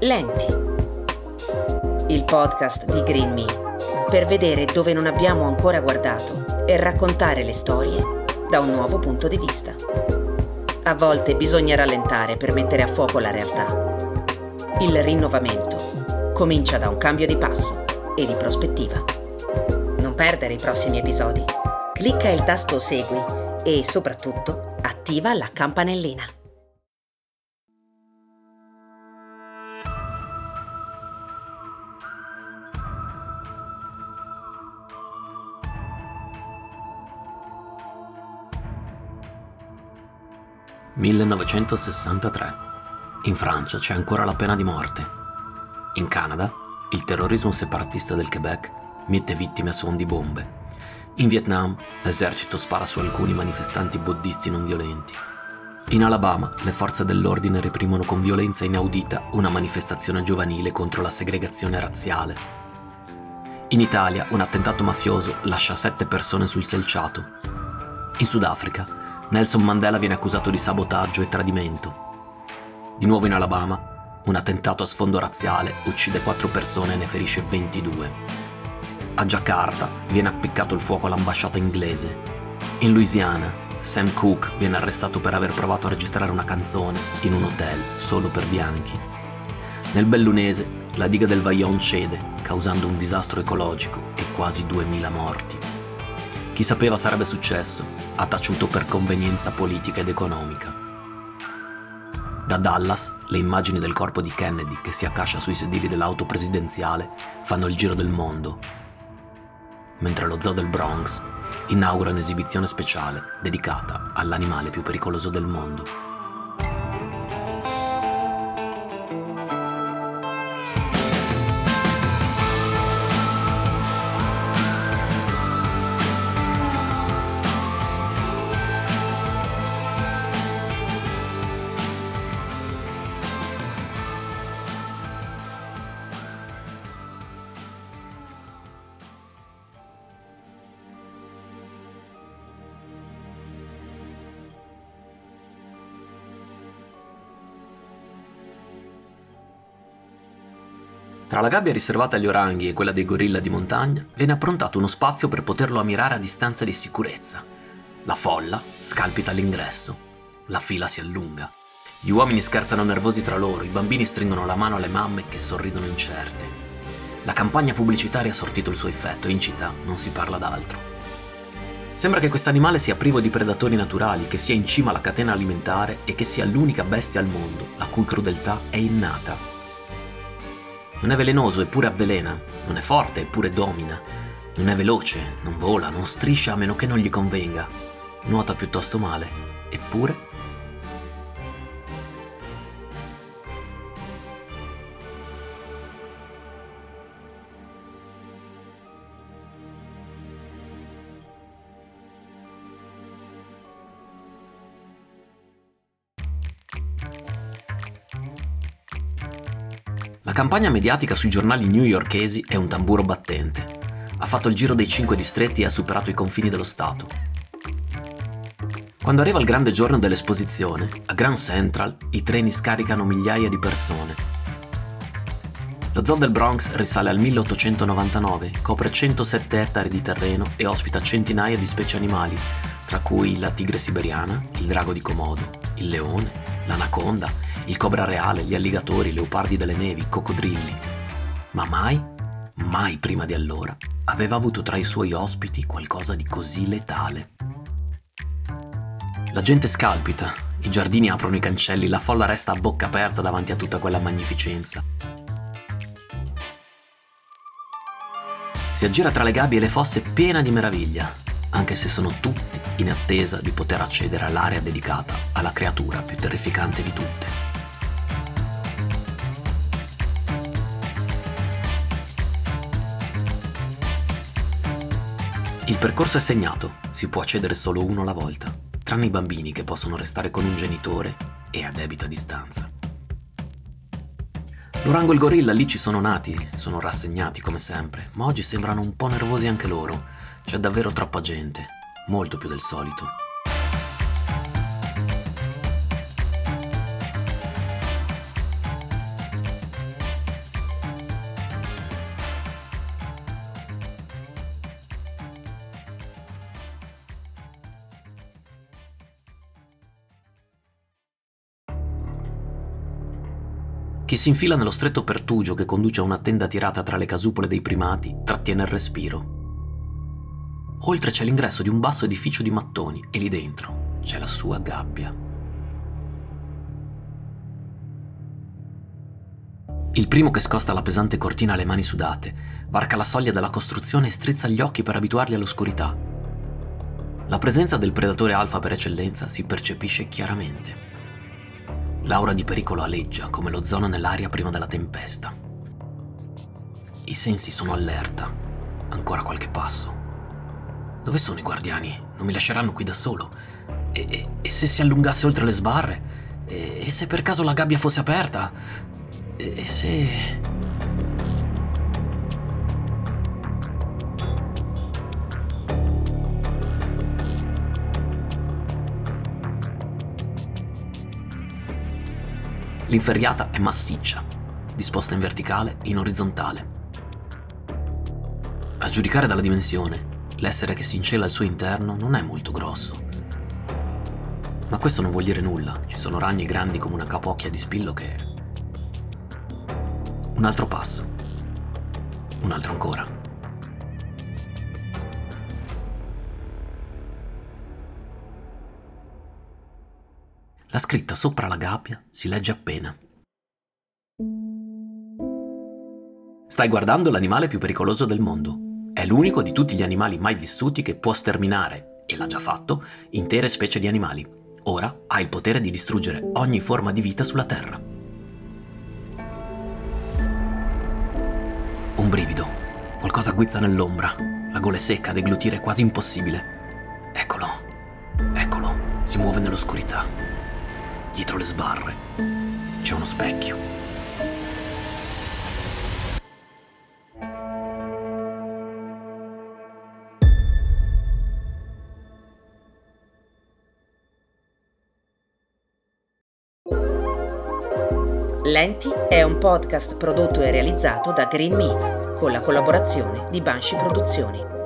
Lenti. Il podcast di Green Me per vedere dove non abbiamo ancora guardato e raccontare le storie da un nuovo punto di vista. A volte bisogna rallentare per mettere a fuoco la realtà. Il rinnovamento comincia da un cambio di passo e di prospettiva. Non perdere i prossimi episodi. Clicca il tasto Segui e soprattutto attiva la campanellina. 1963. In Francia c'è ancora la pena di morte. In Canada, il terrorismo separatista del Quebec mette vittime a suon di bombe. In Vietnam, l'esercito spara su alcuni manifestanti buddisti non violenti. In Alabama, le forze dell'ordine reprimono con violenza inaudita una manifestazione giovanile contro la segregazione razziale. In Italia, un attentato mafioso lascia sette persone sul selciato. In Sudafrica, Nelson Mandela viene accusato di sabotaggio e tradimento. Di nuovo in Alabama, un attentato a sfondo razziale uccide 4 persone e ne ferisce 22. A Jakarta viene appiccato il fuoco all'ambasciata inglese. In Louisiana, Sam Cooke viene arrestato per aver provato a registrare una canzone in un hotel solo per bianchi. Nel bellunese, la diga del Vaillon cede, causando un disastro ecologico e quasi 2000 morti. Chi sapeva sarebbe successo ha taciuto per convenienza politica ed economica. Da Dallas, le immagini del corpo di Kennedy che si accascia sui sedili dell'auto presidenziale fanno il giro del mondo, mentre lo zoo del Bronx inaugura un'esibizione speciale dedicata all'animale più pericoloso del mondo. Tra la gabbia riservata agli oranghi e quella dei gorilla di montagna viene approntato uno spazio per poterlo ammirare a distanza di sicurezza. La folla scalpita all'ingresso. La fila si allunga. Gli uomini scherzano nervosi tra loro, i bambini stringono la mano alle mamme che sorridono incerte. La campagna pubblicitaria ha sortito il suo effetto e in città non si parla d'altro. Sembra che quest'animale sia privo di predatori naturali, che sia in cima alla catena alimentare e che sia l'unica bestia al mondo la cui crudeltà è innata. Non è velenoso eppure avvelena, non è forte eppure domina, non è veloce, non vola, non striscia a meno che non gli convenga, nuota piuttosto male, eppure campagna mediatica sui giornali newyorkesi è un tamburo battente. Ha fatto il giro dei cinque distretti e ha superato i confini dello Stato. Quando arriva il grande giorno dell'esposizione, a Grand Central i treni scaricano migliaia di persone. Lo zoo del Bronx risale al 1899, copre 107 ettari di terreno e ospita centinaia di specie animali, tra cui la tigre siberiana, il drago di Komodo, il leone, l'anaconda il cobra reale, gli alligatori, i leopardi delle nevi, i coccodrilli. Ma mai, mai prima di allora, aveva avuto tra i suoi ospiti qualcosa di così letale. La gente scalpita, i giardini aprono i cancelli, la folla resta a bocca aperta davanti a tutta quella magnificenza. Si aggira tra le gabbie e le fosse piena di meraviglia, anche se sono tutti in attesa di poter accedere all'area dedicata alla creatura più terrificante di tutte. Il percorso è segnato, si può accedere solo uno alla volta, tranne i bambini che possono restare con un genitore e a debita distanza. L'orango e il gorilla lì ci sono nati, sono rassegnati come sempre, ma oggi sembrano un po' nervosi anche loro. C'è davvero troppa gente, molto più del solito. Chi si infila nello stretto pertugio che conduce a una tenda tirata tra le casupole dei primati trattiene il respiro. Oltre c'è l'ingresso di un basso edificio di mattoni e lì dentro c'è la sua gabbia. Il primo che scosta la pesante cortina alle mani sudate, varca la soglia della costruzione e strizza gli occhi per abituarli all'oscurità. La presenza del predatore alfa per eccellenza si percepisce chiaramente. L'aura di pericolo aleggia come l'ozono nell'aria prima della tempesta. I sensi sono allerta. Ancora qualche passo. Dove sono i guardiani? Non mi lasceranno qui da solo. E, e, e se si allungasse oltre le sbarre? E, e, se per caso la gabbia fosse aperta? E se... L'inferriata è massiccia, disposta in verticale e in orizzontale. A giudicare dalla dimensione, l'essere che si incela al suo interno non è molto grosso. Ma questo non vuol dire nulla, ci sono ragni grandi come una capocchia di spillo che... Un altro passo. Un altro ancora. La scritta sopra la gabbia si legge appena. Stai guardando l'animale più pericoloso del mondo. È l'unico di tutti gli animali mai vissuti che può sterminare, e l'ha già fatto, intere specie di animali. Ora ha il potere di distruggere ogni forma di vita sulla Terra. Un brivido, qualcosa guizza nell'ombra, la gola è secca, deglutire è quasi impossibile. Eccolo, eccolo, si muove nell'oscurità dietro le sbarre c'è uno specchio. Lenti è un podcast prodotto e realizzato da Green Me con la collaborazione di Banshee Produzioni.